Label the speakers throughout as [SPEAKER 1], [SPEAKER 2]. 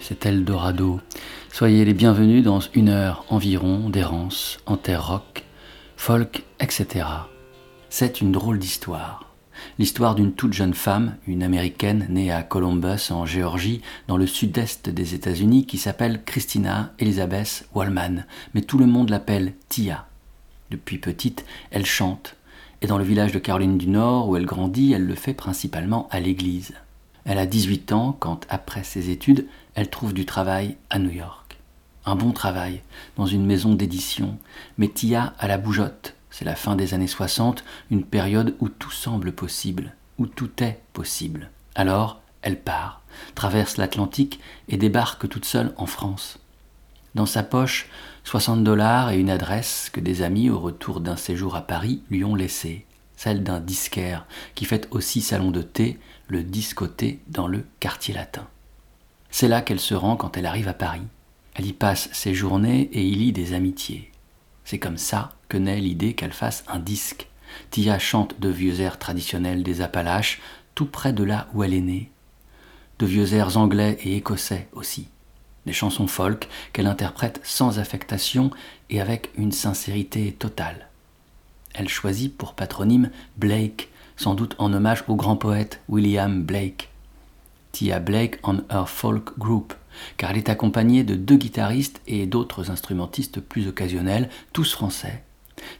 [SPEAKER 1] C'est Eldorado. Soyez les bienvenus dans une heure environ d'errance en terre rock, folk, etc. C'est une drôle d'histoire. L'histoire d'une toute jeune femme, une américaine née à Columbus en Géorgie, dans le sud-est des États-Unis, qui s'appelle Christina Elizabeth Wallman, mais tout le monde l'appelle Tia. Depuis petite, elle chante, et dans le village de Caroline du Nord où elle grandit, elle le fait principalement à l'église. Elle a 18 ans quand, après ses études, elle trouve du travail à New York. Un bon travail, dans une maison d'édition, mais à la bougeotte. C'est la fin des années 60, une période où tout semble possible, où tout est possible. Alors, elle part, traverse l'Atlantique et débarque toute seule en France. Dans sa poche, 60 dollars et une adresse que des amis au retour d'un séjour à Paris lui ont laissée, celle d'un disquaire qui fait aussi salon de thé, le discoté dans le quartier latin. C'est là qu'elle se rend quand elle arrive à Paris. Elle y passe ses journées et y lit des amitiés. C'est comme ça que naît l'idée qu'elle fasse un disque. Tia chante de vieux airs traditionnels des Appalaches, tout près de là où elle est née. De vieux airs anglais et écossais aussi. Des chansons folk qu'elle interprète sans affectation et avec une sincérité totale. Elle choisit pour patronyme Blake, sans doute en hommage au grand poète William Blake. Tia Blake on her folk group, car elle est accompagnée de deux guitaristes et d'autres instrumentistes plus occasionnels, tous français.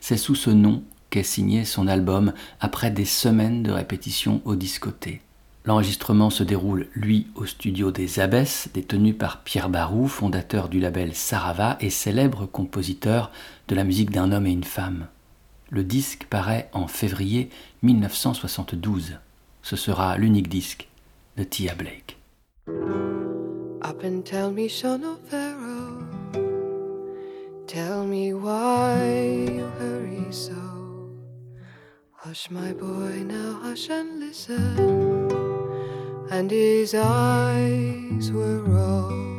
[SPEAKER 1] C'est sous ce nom qu'est signé son album après des semaines de répétitions au discoté. L'enregistrement se déroule, lui, au studio des Abbesses, détenu par Pierre Barou, fondateur du label Sarava et célèbre compositeur de la musique d'un homme et une femme. Le disque paraît en février 1972. Ce sera l'unique disque de Tia Blake.
[SPEAKER 2] Up and tell me, son of Pharaoh, tell me why you hurry so. Hush, my boy, now hush and listen. And his eyes were all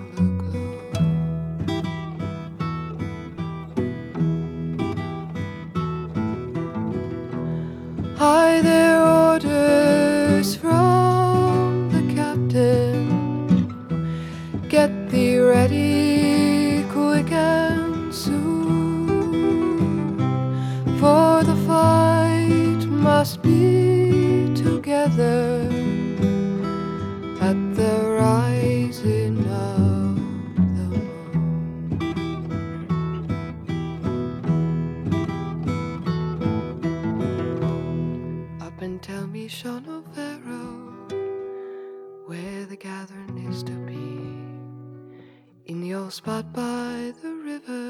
[SPEAKER 2] gathering is to be. In your spot by the river,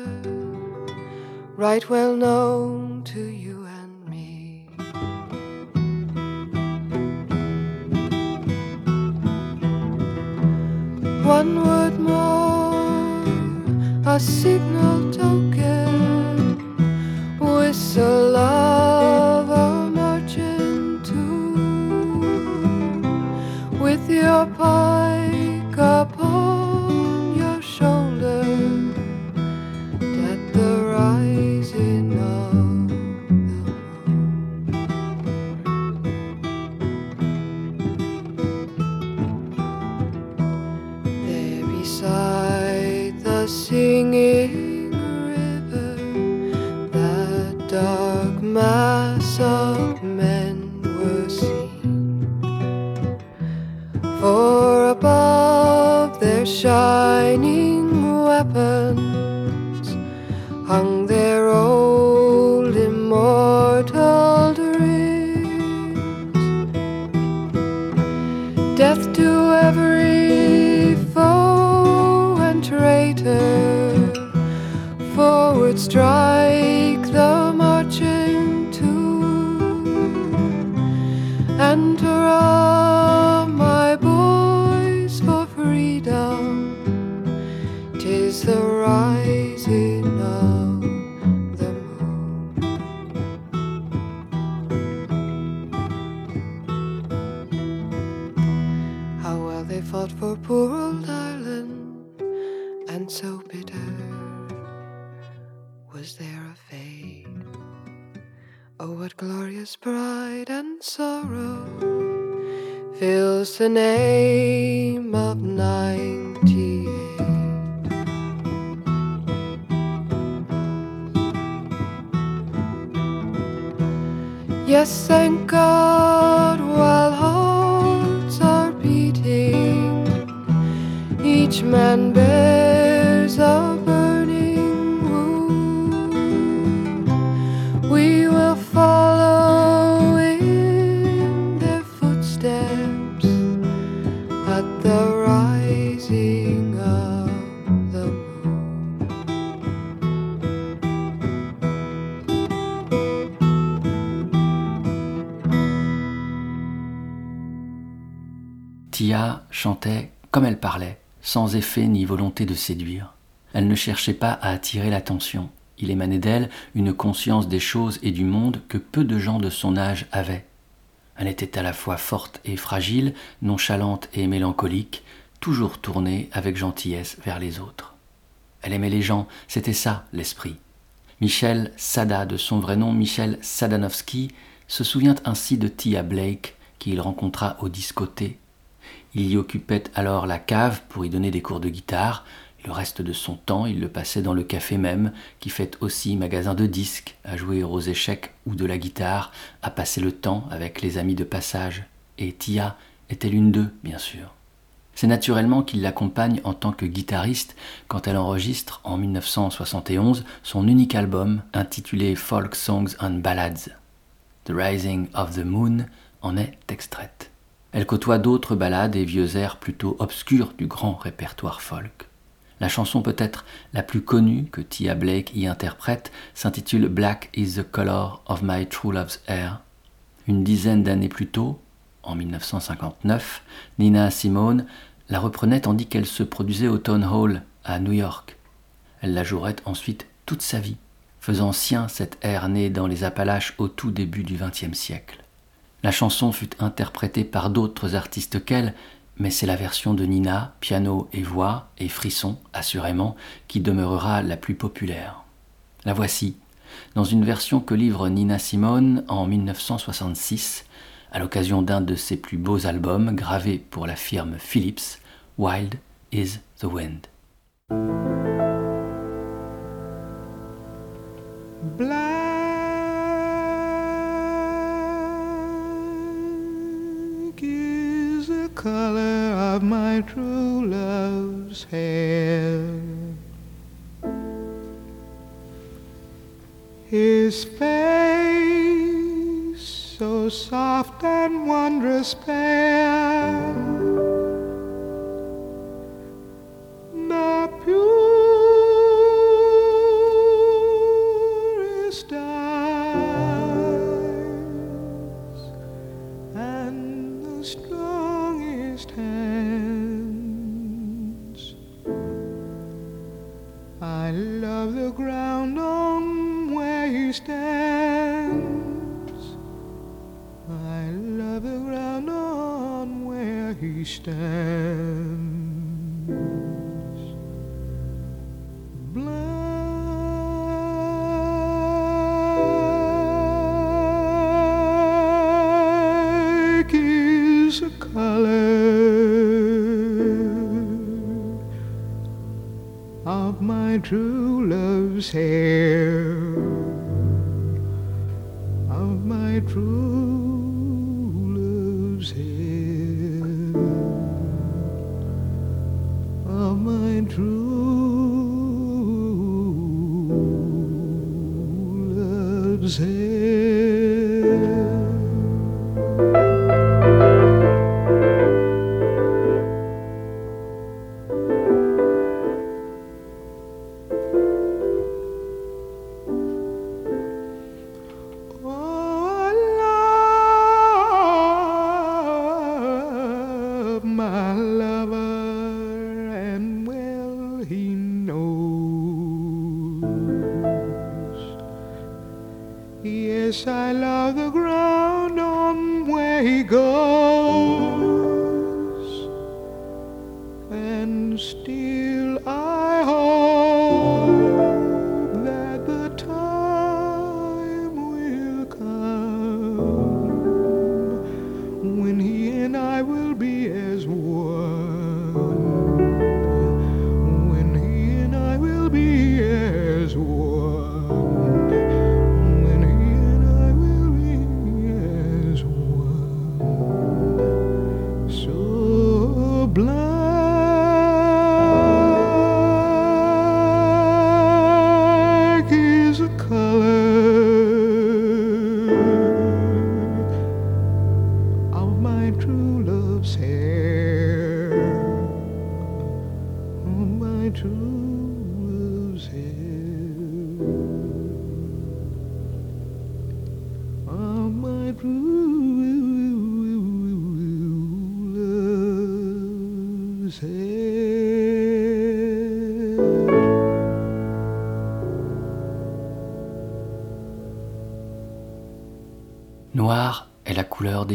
[SPEAKER 2] right well known to you and me. One word more, a signal token, whistle of a marching tune, with your pike
[SPEAKER 1] chantait comme elle parlait, sans effet ni volonté de séduire. Elle ne cherchait pas à attirer l'attention. Il émanait d'elle une conscience des choses et du monde que peu de gens de son âge avaient. Elle était à la fois forte et fragile, nonchalante et mélancolique, toujours tournée avec gentillesse vers les autres. Elle aimait les gens, c'était ça l'esprit. Michel Sada, de son vrai nom Michel Sadanowski, se souvient ainsi de Tia Blake, qu'il rencontra au discothé. Il y occupait alors la cave pour y donner des cours de guitare. Le reste de son temps, il le passait dans le café même, qui fait aussi magasin de disques, à jouer aux échecs ou de la guitare, à passer le temps avec les amis de passage. Et Tia était l'une d'eux, bien sûr. C'est naturellement qu'il l'accompagne en tant que guitariste quand elle enregistre en 1971 son unique album intitulé Folk Songs and Ballads. The Rising of the Moon en est extraite. Elle côtoie d'autres ballades et vieux airs plutôt obscurs du grand répertoire folk. La chanson peut-être la plus connue que Tia Blake y interprète s'intitule Black is the color of my true love's hair. Une dizaine d'années plus tôt, en 1959, Nina Simone la reprenait tandis qu'elle se produisait au Town Hall à New York. Elle la jouerait ensuite toute sa vie, faisant sien cet air né dans les Appalaches au tout début du XXe siècle. La chanson fut interprétée par d'autres artistes qu'elle, mais c'est la version de Nina, piano et voix, et frisson, assurément, qui demeurera la plus populaire. La voici, dans une version que livre Nina Simone en 1966, à l'occasion d'un de ses plus beaux albums gravés pour la firme Philips, Wild is the Wind.
[SPEAKER 3] Color of my true love's hair. His face so soft and wondrous fair. Stands. I love the ground on where he stands. Black is the color of my true love's hair.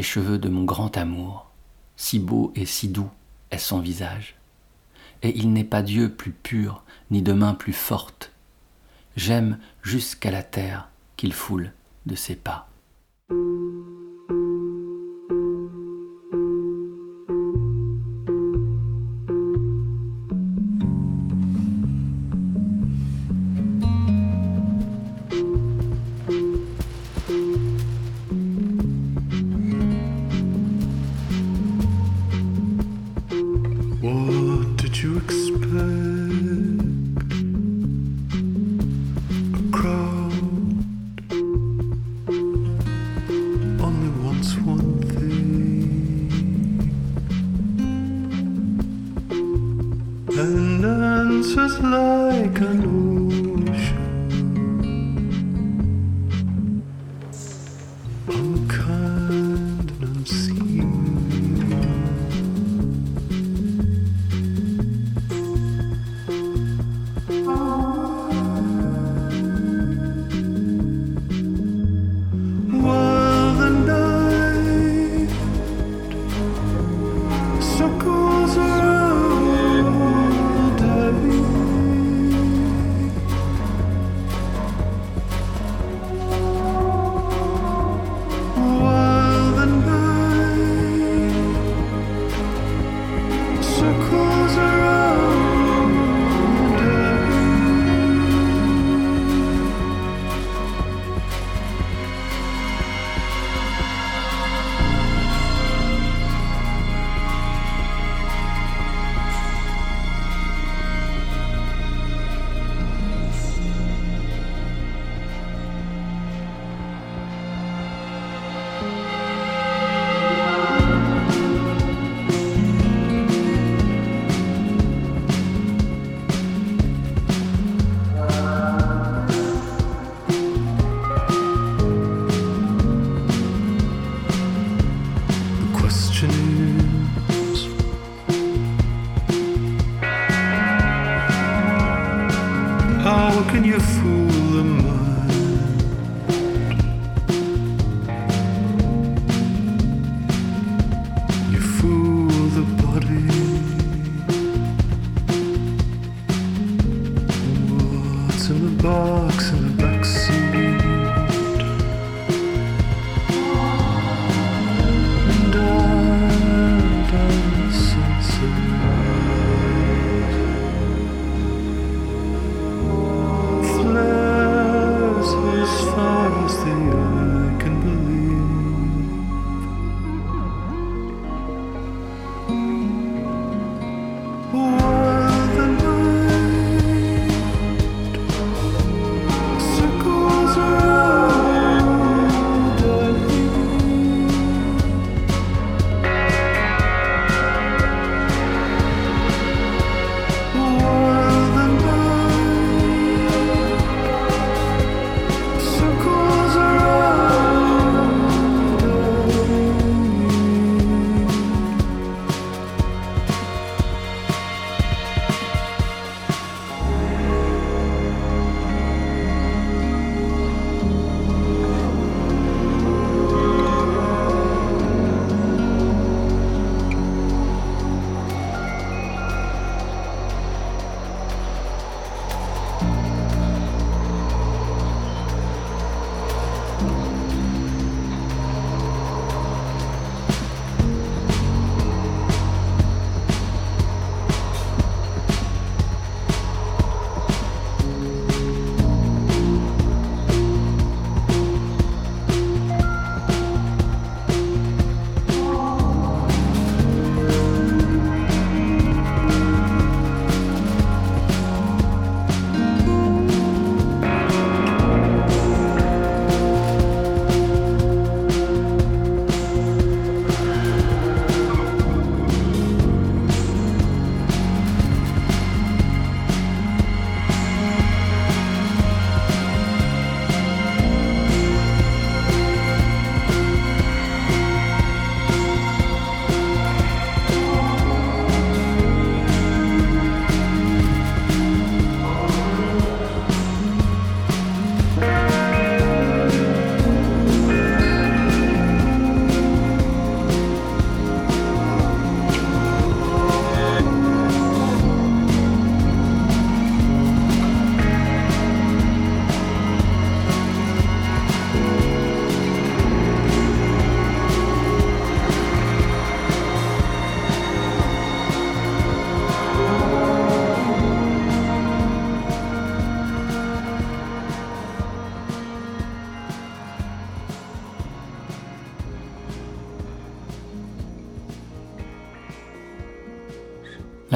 [SPEAKER 4] Cheveux de mon grand amour, si beau et si doux est son visage. Et il n'est pas Dieu plus pur, ni de main plus forte. J'aime jusqu'à la terre qu'il foule de ses pas.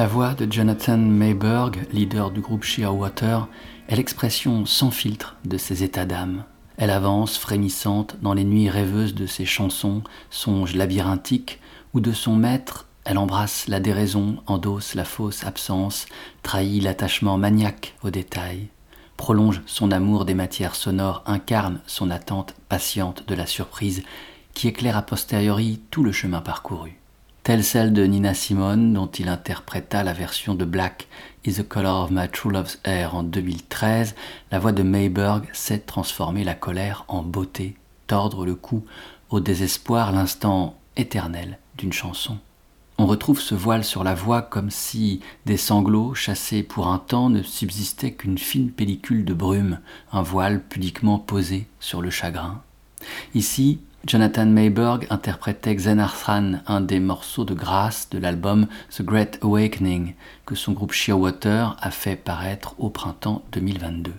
[SPEAKER 1] La voix de Jonathan Mayberg, leader du groupe Shearwater, est l'expression sans filtre de ses états d'âme. Elle avance frémissante dans les nuits rêveuses de ses chansons, songes labyrinthiques, où de son maître elle embrasse la déraison, endosse la fausse absence, trahit l'attachement maniaque aux détails, prolonge son amour des matières sonores, incarne son attente patiente de la surprise qui éclaire a posteriori tout le chemin parcouru. Telle celle de Nina Simone, dont il interpréta la version de Black is the Color of My True Love's Hair en 2013, la voix de Mayberg sait transformer la colère en beauté, tordre le cou au désespoir, l'instant éternel d'une chanson. On retrouve ce voile sur la voix comme si des sanglots chassés pour un temps ne subsistaient qu'une fine pellicule de brume, un voile pudiquement posé sur le chagrin. Ici, Jonathan Mayberg interprétait Xenarthran, un des morceaux de grâce de l'album The Great Awakening que son groupe Shearwater a fait paraître au printemps 2022.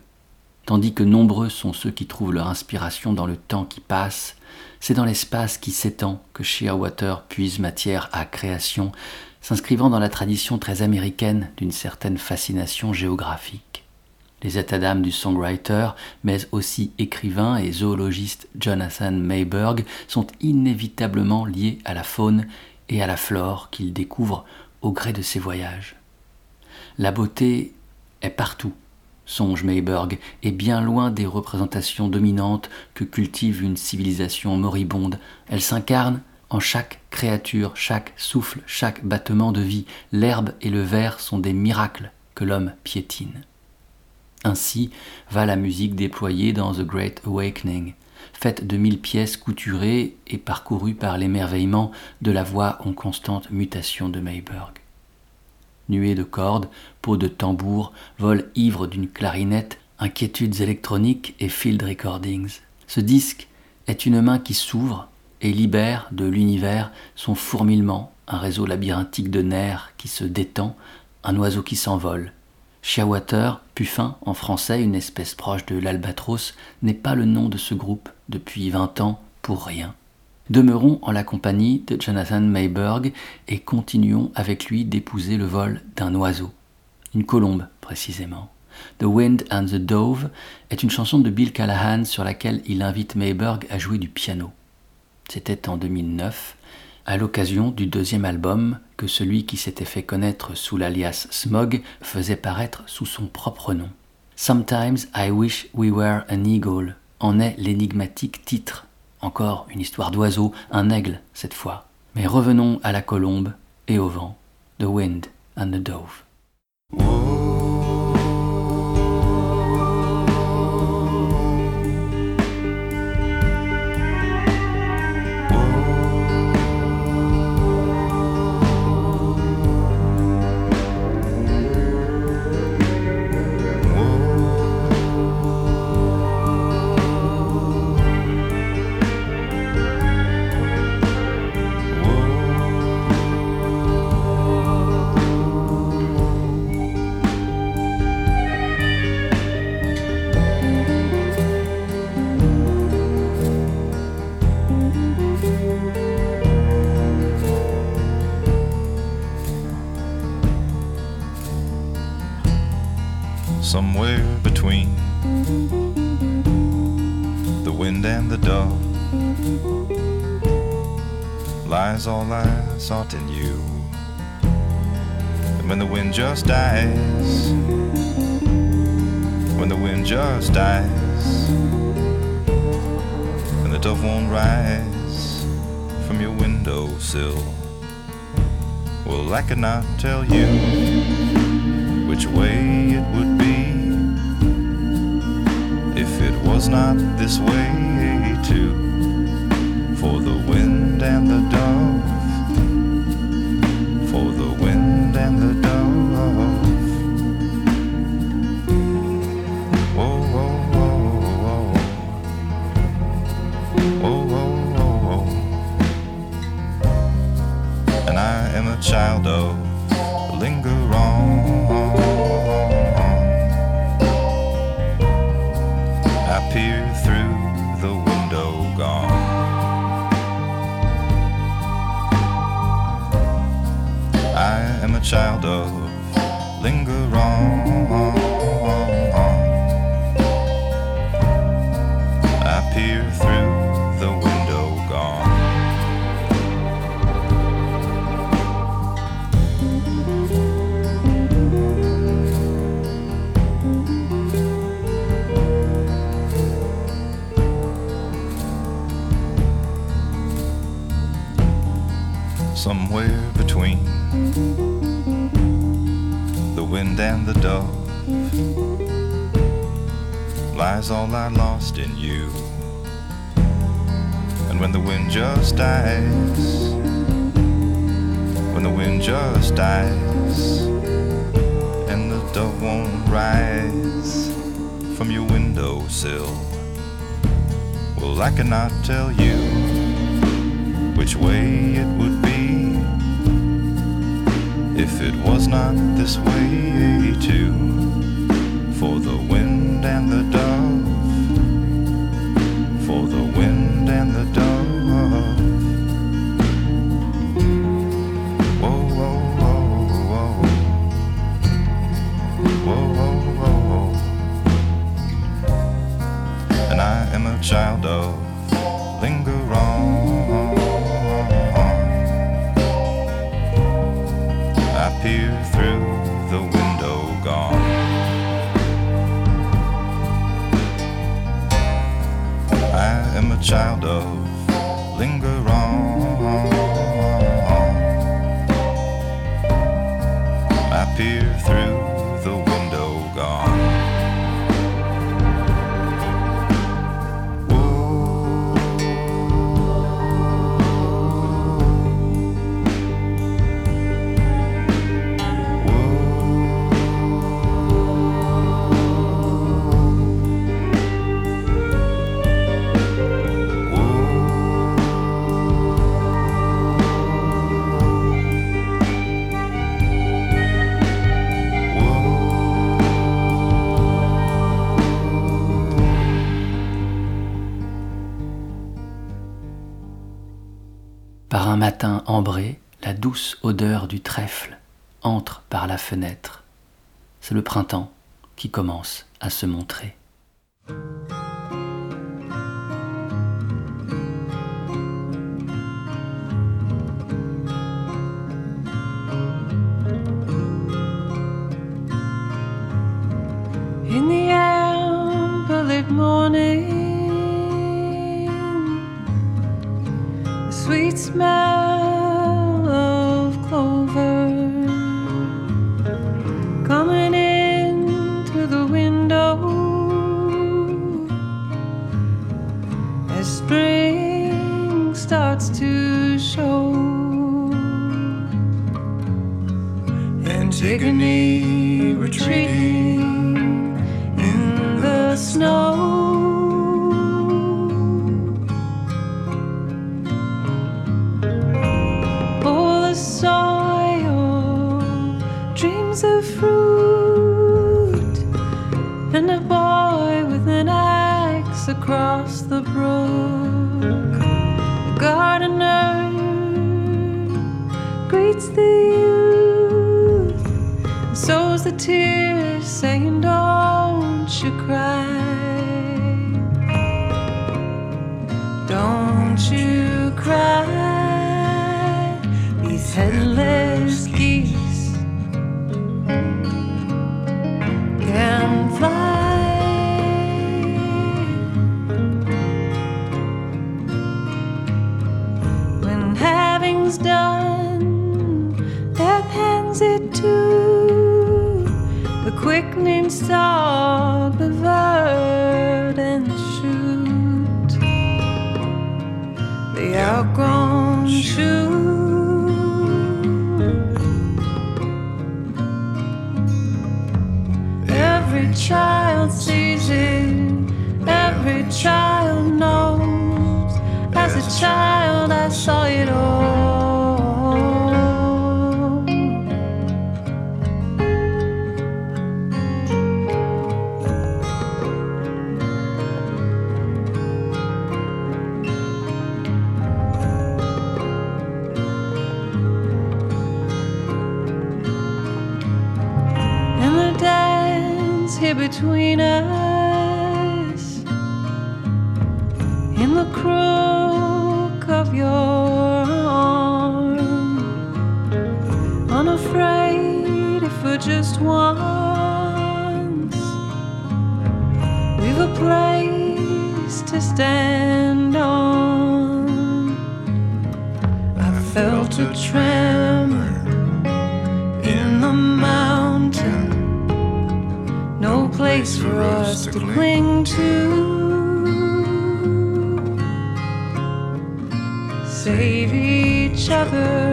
[SPEAKER 1] Tandis que nombreux sont ceux qui trouvent leur inspiration dans le temps qui passe, c'est dans l'espace qui s'étend que Shearwater puise matière à création, s'inscrivant dans la tradition très américaine d'une certaine fascination géographique. Les états d'âme du songwriter, mais aussi écrivain et zoologiste Jonathan Mayberg sont inévitablement liés à la faune et à la flore qu'il découvre au gré de ses voyages. La beauté est partout songe Mayberg, est bien loin des représentations dominantes que cultive une civilisation moribonde. Elle s'incarne en chaque créature, chaque souffle, chaque battement de vie. L'herbe et le verre sont des miracles que l'homme piétine. Ainsi va la musique déployée dans The Great Awakening, faite de mille pièces couturées et parcourue par l'émerveillement de la voix en constante mutation de Mayberg nuée de cordes, peau de tambour, vol ivre d'une clarinette, inquiétudes électroniques et field recordings. Ce disque est une main qui s'ouvre et libère de l'univers son fourmillement, un réseau labyrinthique de nerfs qui se détend, un oiseau qui s'envole. Shearwater, puffin en français, une espèce proche de l'albatros, n'est pas le nom de ce groupe depuis vingt ans pour rien. Demeurons en la compagnie de Jonathan Mayberg et continuons avec lui d'épouser le vol d'un oiseau, une colombe précisément. The Wind and the Dove est une chanson de Bill Callahan sur laquelle il invite Mayberg à jouer du piano. C'était en 2009, à l'occasion du deuxième album que celui qui s'était fait connaître sous l'alias Smog faisait paraître sous son propre nom. Sometimes I Wish We Were an Eagle en est l'énigmatique titre encore une histoire d'oiseau, un aigle cette fois. Mais revenons à la colombe et au vent, the wind and the dove. Wind just dies, and the dove won't rise from your windowsill, well, I cannot tell you which way it would be if it was not this way too. For the wind and the dove, for the wind and the dove. Child the
[SPEAKER 5] dove lies all I lost in you. And when the wind just dies, when the wind just dies, and the dove won't rise from your windowsill, well, I cannot tell you which way it would be if it was not this way too. For the wind and the dove, for the wind and the dove.
[SPEAKER 1] Matin ambré, la douce odeur du trèfle entre par la fenêtre. C'est le printemps qui commence à se montrer.
[SPEAKER 6] Sweet smell of clover coming in through the window as spring starts to show. Antigone retreating each.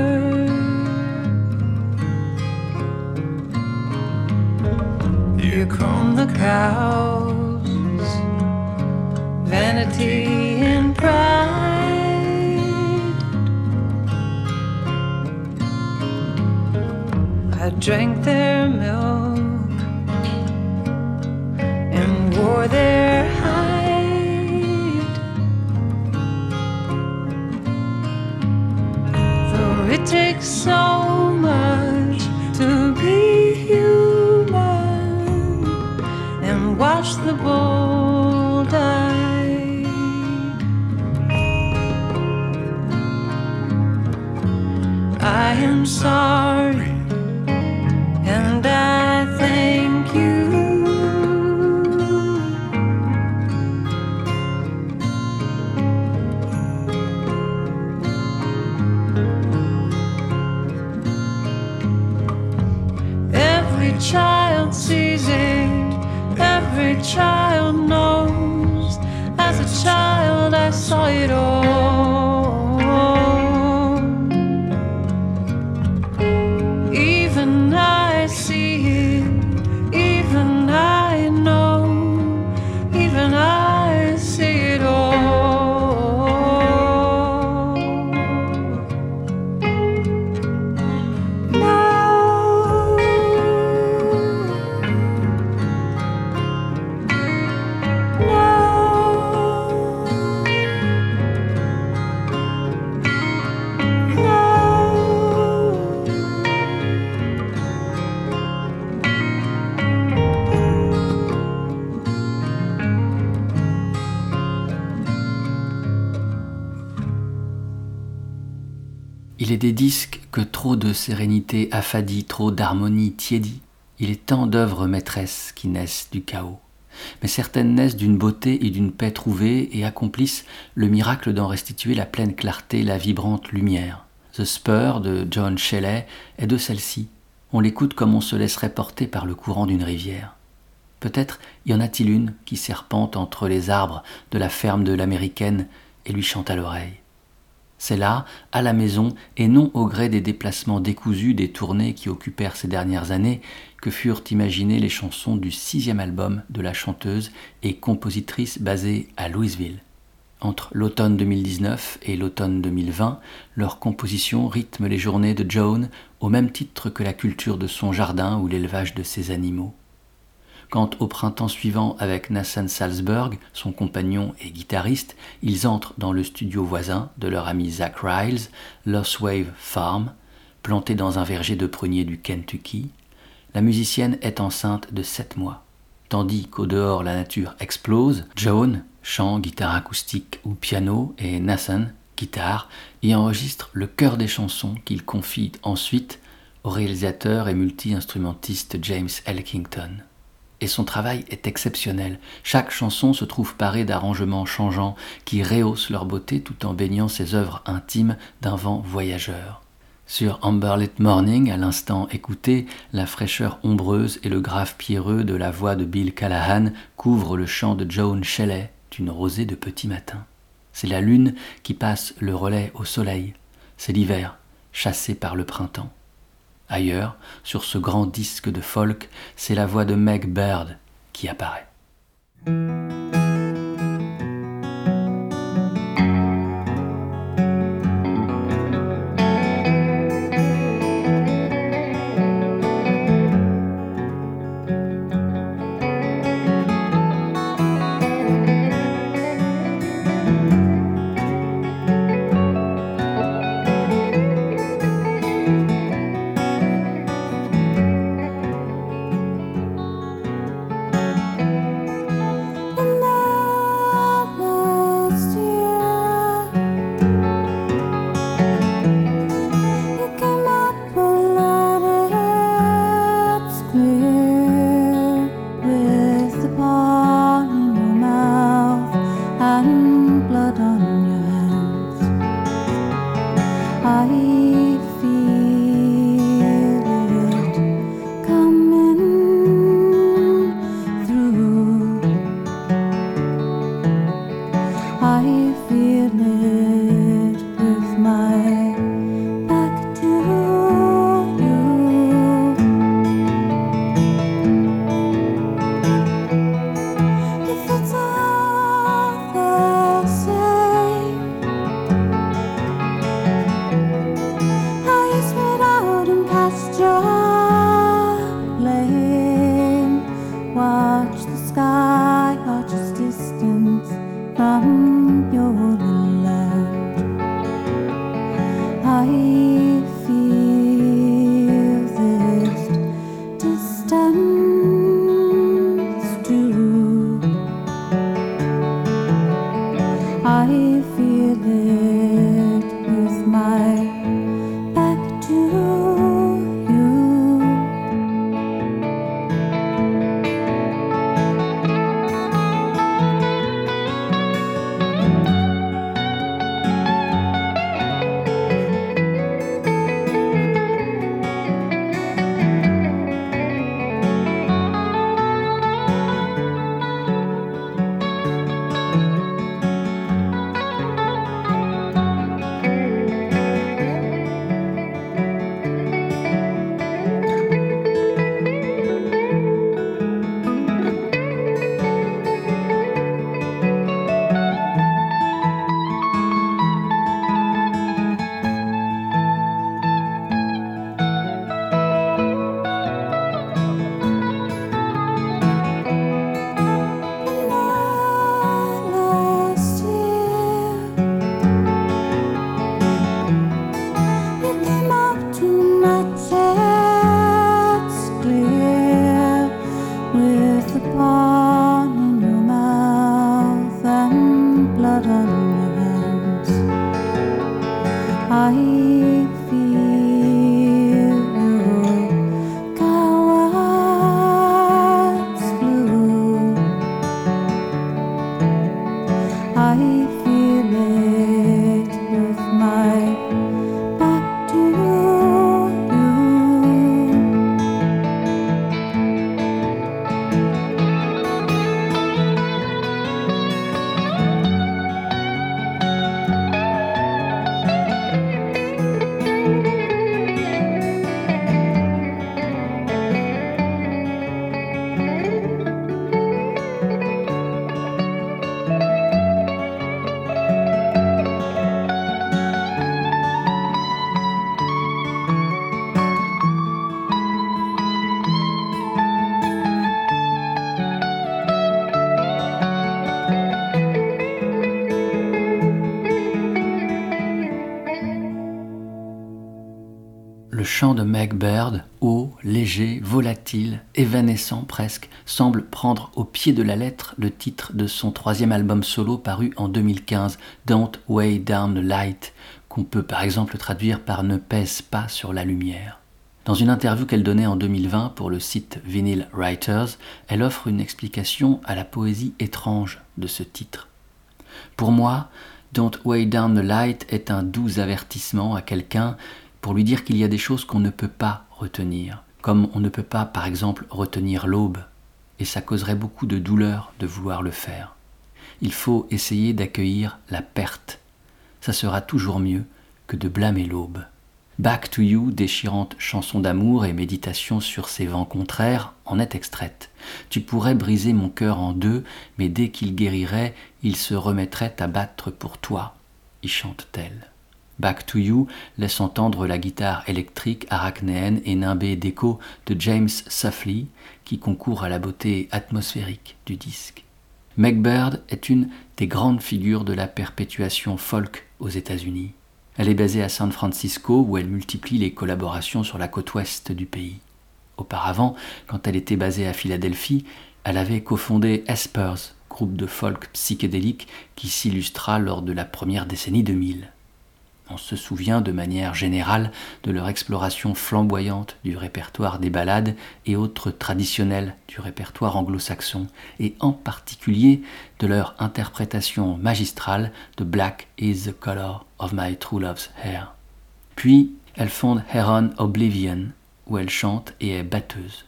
[SPEAKER 6] Every child sees it, every child knows. As a child, I saw it all.
[SPEAKER 1] Des disques que trop de sérénité affadit, trop d'harmonie tiédit. Il est tant d'œuvres maîtresses qui naissent du chaos. Mais certaines naissent d'une beauté et d'une paix trouvées et accomplissent le miracle d'en restituer la pleine clarté, la vibrante lumière. The Spur de John Shelley est de celle-ci. On l'écoute comme on se laisserait porter par le courant d'une rivière. Peut-être y en a-t-il une qui serpente entre les arbres de la ferme de l'américaine et lui chante à l'oreille. C'est là, à la maison, et non au gré des déplacements décousus des tournées qui occupèrent ces dernières années, que furent imaginées les chansons du sixième album de la chanteuse et compositrice basée à Louisville. Entre l'automne 2019 et l'automne 2020, leur composition rythme les journées de Joan au même titre que la culture de son jardin ou l'élevage de ses animaux. Quand au printemps suivant, avec Nathan Salzberg, son compagnon et guitariste, ils entrent dans le studio voisin de leur ami Zach Riles, Lost Wave Farm, planté dans un verger de pruniers du Kentucky, la musicienne est enceinte de sept mois. Tandis qu'au dehors la nature explose, Joan, chant, guitare acoustique ou piano, et Nathan, guitare, y enregistre le cœur des chansons qu'il confie ensuite au réalisateur et multi-instrumentiste James Elkington son travail est exceptionnel. Chaque chanson se trouve parée d'arrangements changeants qui rehaussent leur beauté tout en baignant ses œuvres intimes d'un vent voyageur. Sur Amberlit Morning, à l'instant écouté, la fraîcheur ombreuse et le grave pierreux de la voix de Bill Callahan couvrent le chant de Joan Shelley d'une rosée de petit matin. C'est la lune qui passe le relais au soleil. C'est l'hiver, chassé par le printemps. Ailleurs, sur ce grand disque de folk, c'est la voix de Meg Bird qui apparaît. Presque, semble prendre au pied de la lettre le titre de son troisième album solo paru en 2015, Don't Weigh Down the Light, qu'on peut par exemple traduire par Ne pèse pas sur la lumière. Dans une interview qu'elle donnait en 2020 pour le site Vinyl Writers, elle offre une explication à la poésie étrange de ce titre. Pour moi, Don't Weigh Down the Light est un doux avertissement à quelqu'un pour lui dire qu'il y a des choses qu'on ne peut pas retenir, comme on ne peut pas par exemple retenir l'aube, et ça causerait beaucoup de douleur de vouloir le faire. Il faut essayer d'accueillir la perte, ça sera toujours mieux que de blâmer l'aube. Back to You, déchirante chanson d'amour et méditation sur ces vents contraires, en est extraite. Tu pourrais briser mon cœur en deux, mais dès qu'il guérirait, il se remettrait à battre pour toi, y chante-t-elle. Back to You laisse entendre la guitare électrique arachnéenne et nimbée d'écho de James Suffley, qui concourt à la beauté atmosphérique du disque. Meg Bird est une des grandes figures de la perpétuation folk aux États-Unis. Elle est basée à San Francisco où elle multiplie les collaborations sur la côte ouest du pays. Auparavant, quand elle était basée à Philadelphie, elle avait cofondé Espers, groupe de folk psychédélique qui s'illustra lors de la première décennie 2000. On se souvient de manière générale de leur exploration flamboyante du répertoire des ballades et autres traditionnels du répertoire anglo-saxon, et en particulier de leur interprétation magistrale de Black is the color of my true love's hair. Puis, elle fonde Heron Oblivion, où elle chante et est batteuse.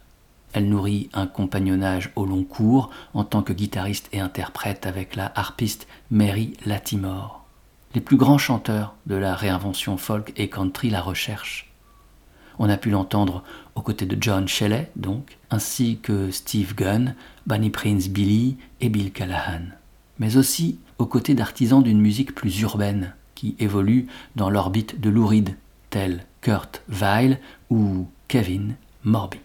[SPEAKER 1] Elle nourrit un compagnonnage au long cours en tant que guitariste et interprète avec la harpiste Mary Latimore. Les plus grands chanteurs de la réinvention folk et country la recherchent. On a pu l'entendre aux côtés de John Shelley, donc, ainsi que Steve Gunn, Bunny Prince Billy et Bill Callahan. Mais aussi aux côtés d'artisans d'une musique plus urbaine, qui évoluent dans l'orbite de Lou Reed, tels Kurt Weill ou Kevin Morby.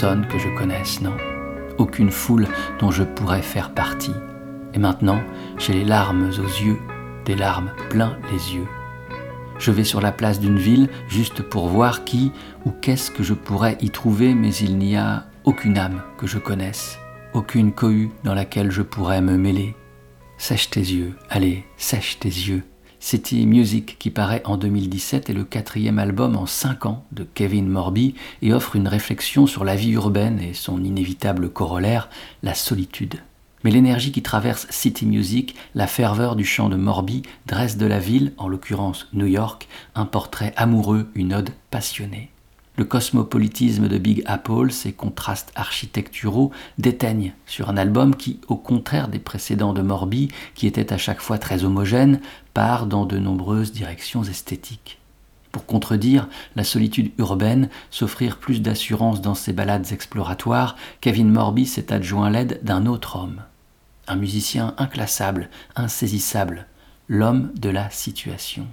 [SPEAKER 1] Personne que je connaisse, non. Aucune foule dont je pourrais faire partie. Et maintenant, j'ai les larmes aux yeux, des larmes plein les yeux. Je vais sur la place d'une ville juste pour voir qui ou qu'est-ce que je pourrais y trouver, mais il n'y a aucune âme que je connaisse, aucune cohue dans laquelle je pourrais me mêler. Sèche tes yeux, allez, sèche tes yeux. City Music, qui paraît en 2017, est le quatrième album en cinq ans de Kevin Morby et offre une réflexion sur la vie urbaine et son inévitable corollaire, la solitude. Mais l'énergie qui traverse City Music, la ferveur du chant de Morby, dresse de la ville, en l'occurrence New York, un portrait amoureux, une ode passionnée. Le cosmopolitisme de Big Apple, ses contrastes architecturaux, déteignent sur un album qui, au contraire des précédents de Morby, qui étaient à chaque fois très homogènes, part dans de nombreuses directions esthétiques. Pour contredire la solitude urbaine, s'offrir plus d'assurance dans ses balades exploratoires, Kevin Morby s'est adjoint l'aide d'un autre homme. Un musicien inclassable, insaisissable, l'homme de la situation.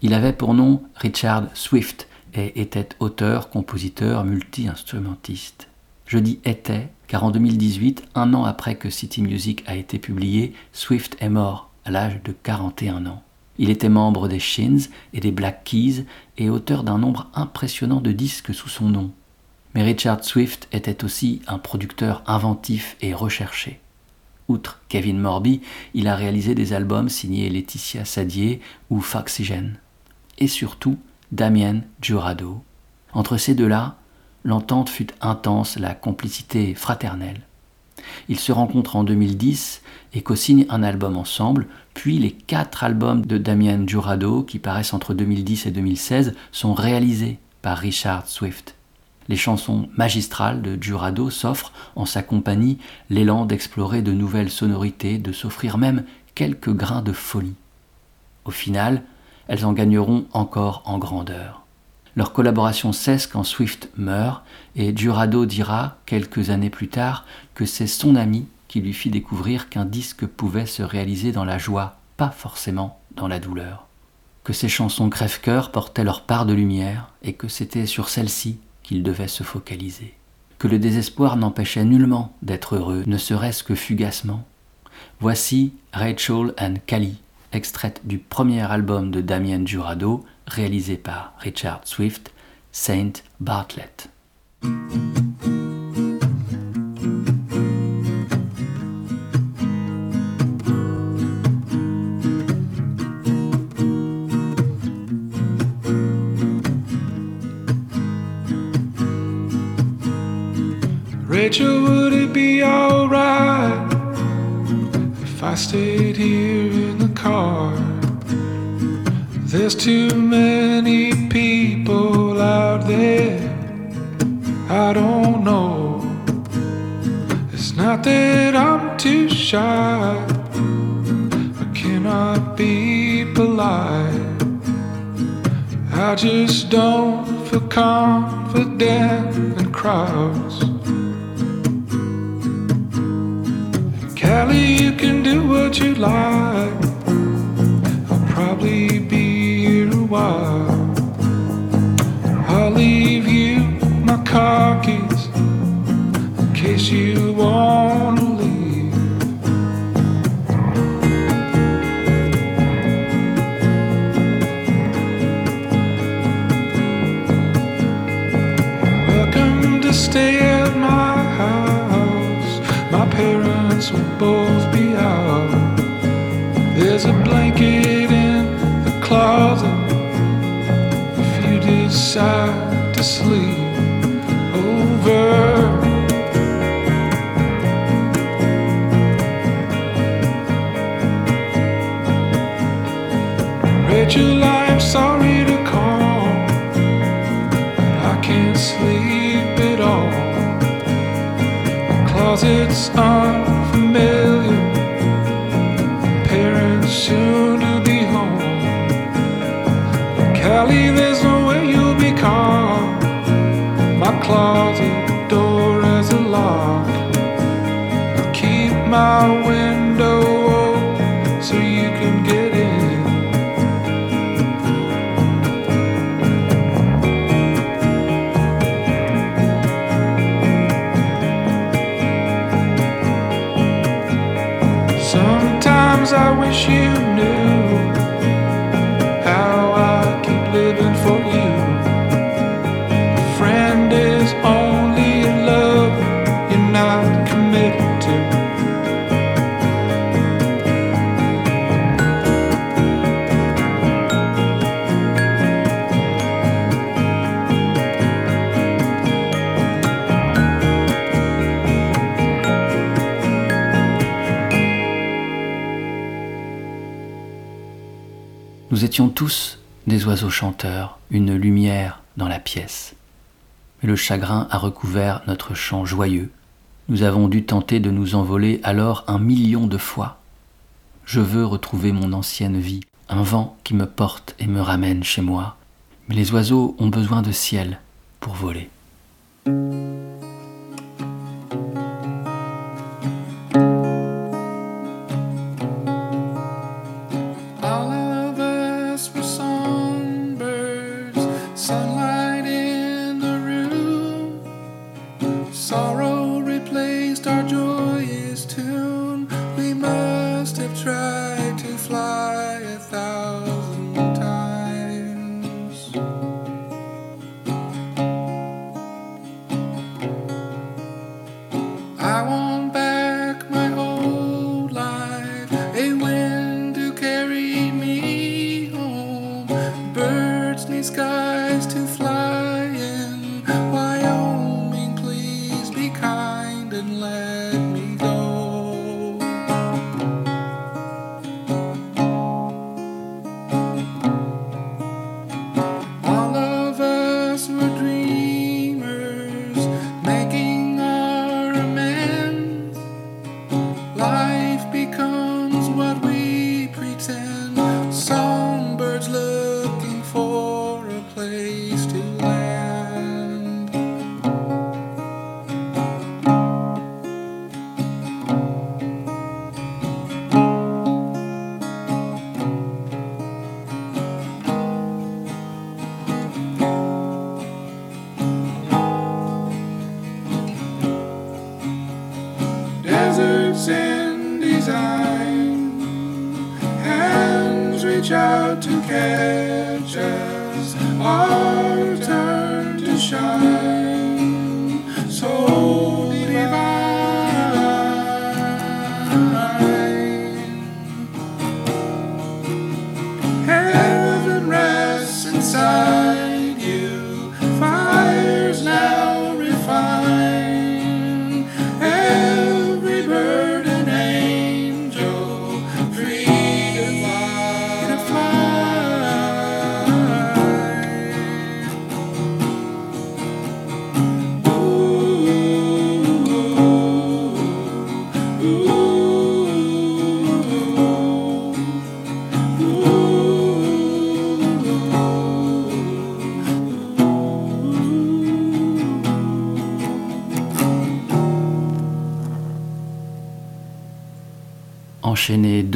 [SPEAKER 1] Il avait pour nom Richard Swift, et était auteur, compositeur, multi-instrumentiste. Je dis était car en 2018, un an après que City Music a été publié, Swift est mort à l'âge de 41 ans. Il était membre des Shins et des Black Keys et auteur d'un nombre impressionnant de disques sous son nom. Mais Richard Swift était aussi un producteur inventif et recherché. Outre Kevin Morby, il a réalisé des albums signés Laetitia Sadier ou Foxygen. Et surtout, Damien Giurado. Entre ces deux-là, l'entente fut intense, la complicité fraternelle. Ils se rencontrent en 2010 et co-signent un album ensemble, puis les quatre albums de Damien Jurado qui paraissent entre 2010 et 2016 sont réalisés par Richard Swift. Les chansons magistrales de Jurado s'offrent en sa compagnie l'élan d'explorer de nouvelles sonorités, de s'offrir même quelques grains de folie. Au final, elles en gagneront encore en grandeur. Leur collaboration cesse quand Swift meurt et Jurado dira quelques années plus tard que c'est son ami qui lui fit découvrir qu'un disque pouvait se réaliser dans la joie, pas forcément dans la douleur. Que ses chansons crève-cœur portaient leur part de lumière et que c'était sur celle-ci qu'il devait se focaliser. Que le désespoir n'empêchait nullement d'être heureux, ne serait-ce que fugacement. Voici Rachel and Callie, extraite du premier album de Damien Jurado, réalisé par Richard Swift, Saint Bartlett.
[SPEAKER 7] Rachel, would it be alright if I here? Car? There's too many people out there. I don't know. It's not that I'm too shy. I cannot be polite. I just don't feel confident in crowds. Callie, you can do what you like. Probably be here a while. I'll leave you my car keys in case you wanna leave. Welcome to stay at my house. My parents will both be out. There's a blanket closet if you decide to sleep
[SPEAKER 1] étions tous des oiseaux chanteurs, une lumière dans la pièce. Mais le chagrin a recouvert notre chant joyeux. Nous avons dû tenter de nous envoler alors un million de fois. Je veux retrouver mon ancienne vie, un vent qui me porte et me ramène chez moi. Mais les oiseaux ont besoin de ciel pour voler.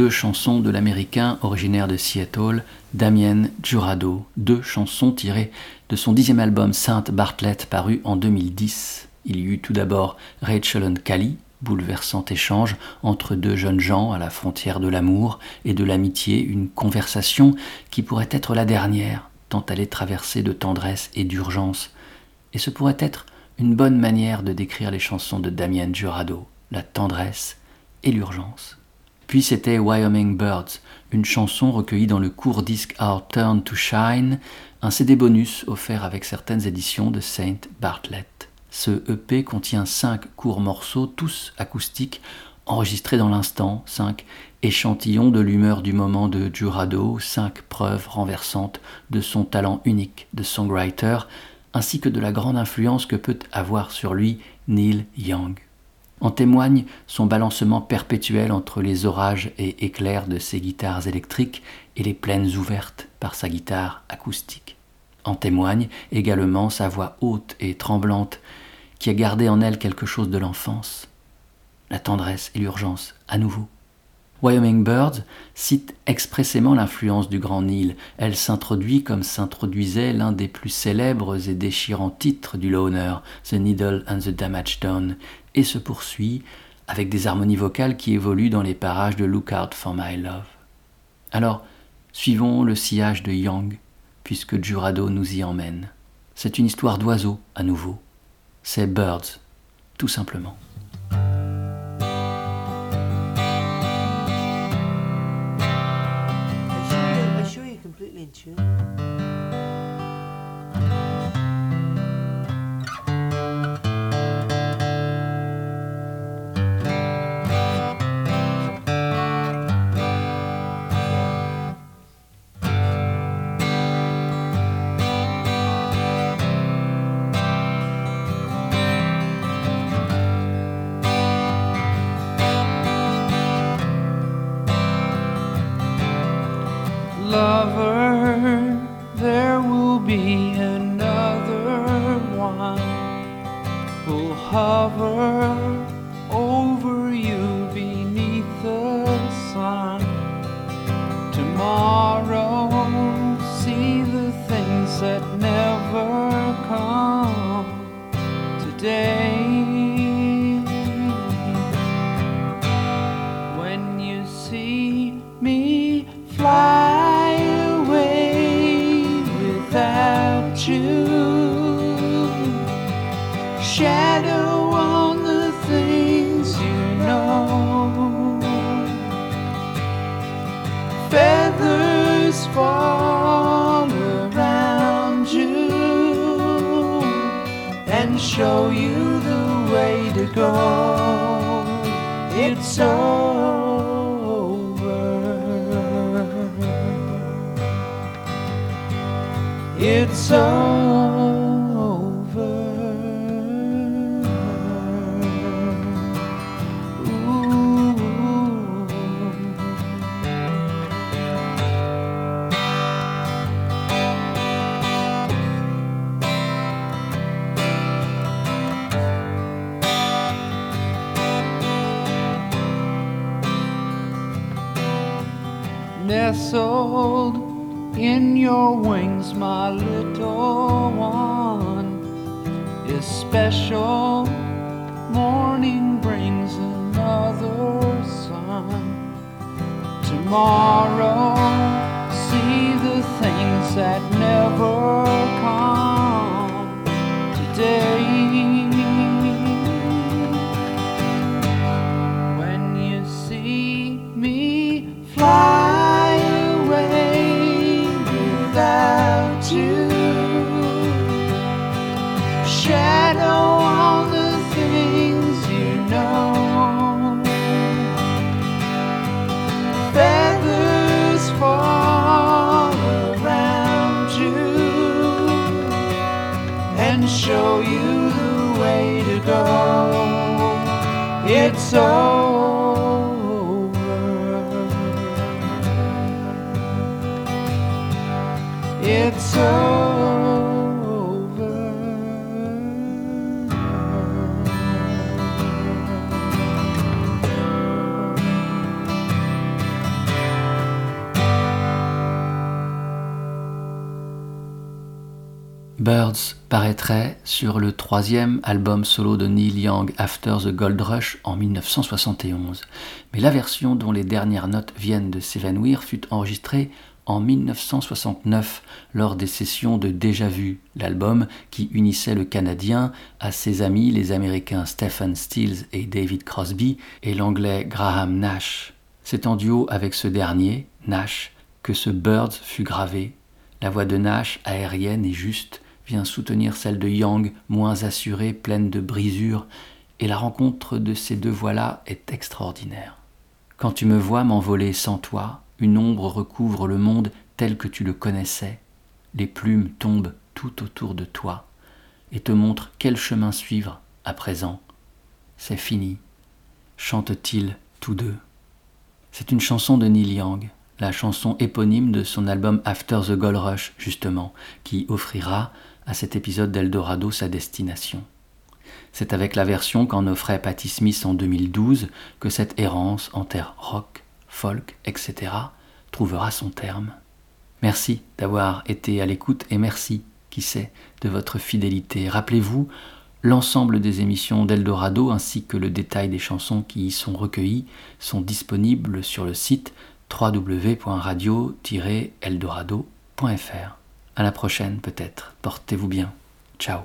[SPEAKER 1] Deux chansons de l'américain originaire de Seattle, Damien Jurado, deux chansons tirées de son dixième album Sainte Bartlett paru en 2010. Il y eut tout d'abord Rachel and Callie, bouleversant échange entre deux jeunes gens à la frontière de l'amour et de l'amitié, une conversation qui pourrait être la dernière, tant elle est traversée de tendresse et d'urgence. Et ce pourrait être une bonne manière de décrire les chansons de Damien Jurado, la tendresse et l'urgence. Puis c'était Wyoming Birds, une chanson recueillie dans le court disque Our Turn to Shine, un CD bonus offert avec certaines éditions de Saint Bartlett. Ce EP contient cinq courts morceaux, tous acoustiques, enregistrés dans l'instant, cinq échantillons de l'humeur du moment de Jurado, cinq preuves renversantes de son talent unique de songwriter, ainsi que de la grande influence que peut avoir sur lui Neil Young. En témoigne son balancement perpétuel entre les orages et éclairs de ses guitares électriques et les plaines ouvertes par sa guitare acoustique. En témoigne également sa voix haute et tremblante qui a gardé en elle quelque chose de l'enfance, la tendresse et l'urgence à nouveau. Wyoming Birds cite expressément l'influence du Grand Nil. Elle s'introduit comme s'introduisait l'un des plus célèbres et déchirants titres du Loner, The Needle and the Damage Done, et se poursuit avec des harmonies vocales qui évoluent dans les parages de Lookout for My Love. Alors, suivons le sillage de Young, puisque Jurado nous y emmène. C'est une histoire d'oiseaux à nouveau. C'est Birds, tout simplement.
[SPEAKER 6] it's
[SPEAKER 1] so sur le troisième album solo de Neil Young After the Gold Rush en 1971. Mais la version dont les dernières notes viennent de s'évanouir fut enregistrée en 1969 lors des sessions de Déjà Vu, l'album qui unissait le Canadien à ses amis les Américains Stephen Stills et David Crosby et l'Anglais Graham Nash. C'est en duo avec ce dernier, Nash, que ce Birds fut gravé. La voix de Nash, aérienne et juste, vient soutenir celle de Young, moins assurée, pleine de brisures, et la rencontre de ces deux voix-là est extraordinaire. Quand tu me vois m'envoler sans toi, une ombre recouvre le monde tel que tu le connaissais, les plumes tombent tout autour de toi, et te montrent quel chemin suivre à présent. C'est fini, chantent-ils tous deux. C'est une chanson de Neil Young, la chanson éponyme de son album After the Gold Rush, justement, qui offrira à cet épisode d'Eldorado sa destination. C'est avec la version qu'en offrait Patti Smith en 2012 que cette errance en terre rock, folk, etc. trouvera son terme. Merci d'avoir été à l'écoute et merci, qui sait, de votre fidélité. Rappelez-vous, l'ensemble des émissions d'Eldorado ainsi que le détail des chansons qui y sont recueillies sont disponibles sur le site www.radio-eldorado.fr. À la prochaine peut-être. Portez-vous bien. Ciao.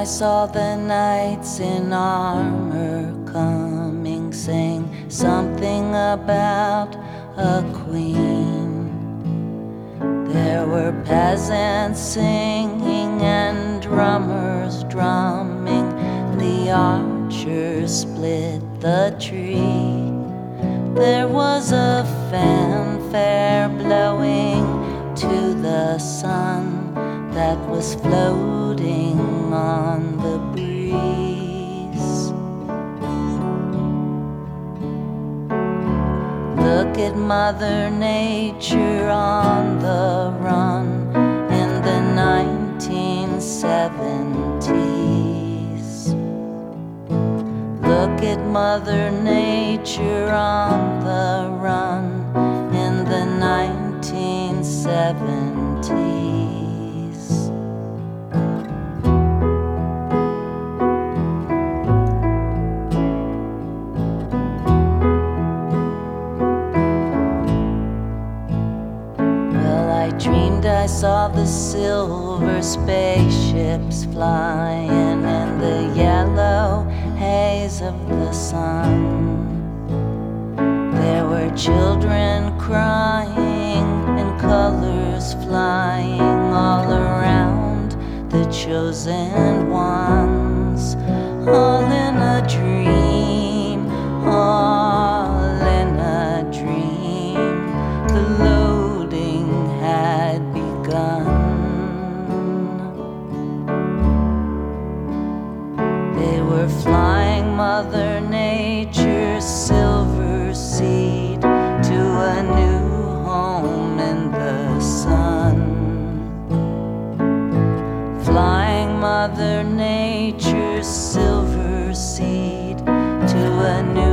[SPEAKER 8] I saw the knights in armor coming, saying something about a queen. There were peasants singing and drummers drumming. The archers split the tree. There was a fanfare blowing to the sun that was floating on the breeze. Look at Mother Nature on the run in the 1970s. Look at Mother Nature on the run in the 1970s. I I saw the silver spaceships flying in the yellow haze of the sun. There were children crying and colors flying all around the chosen ones, all in a dream, all Mother Nature's silver seed to a new home in the sun. Flying Mother Nature's silver seed to a new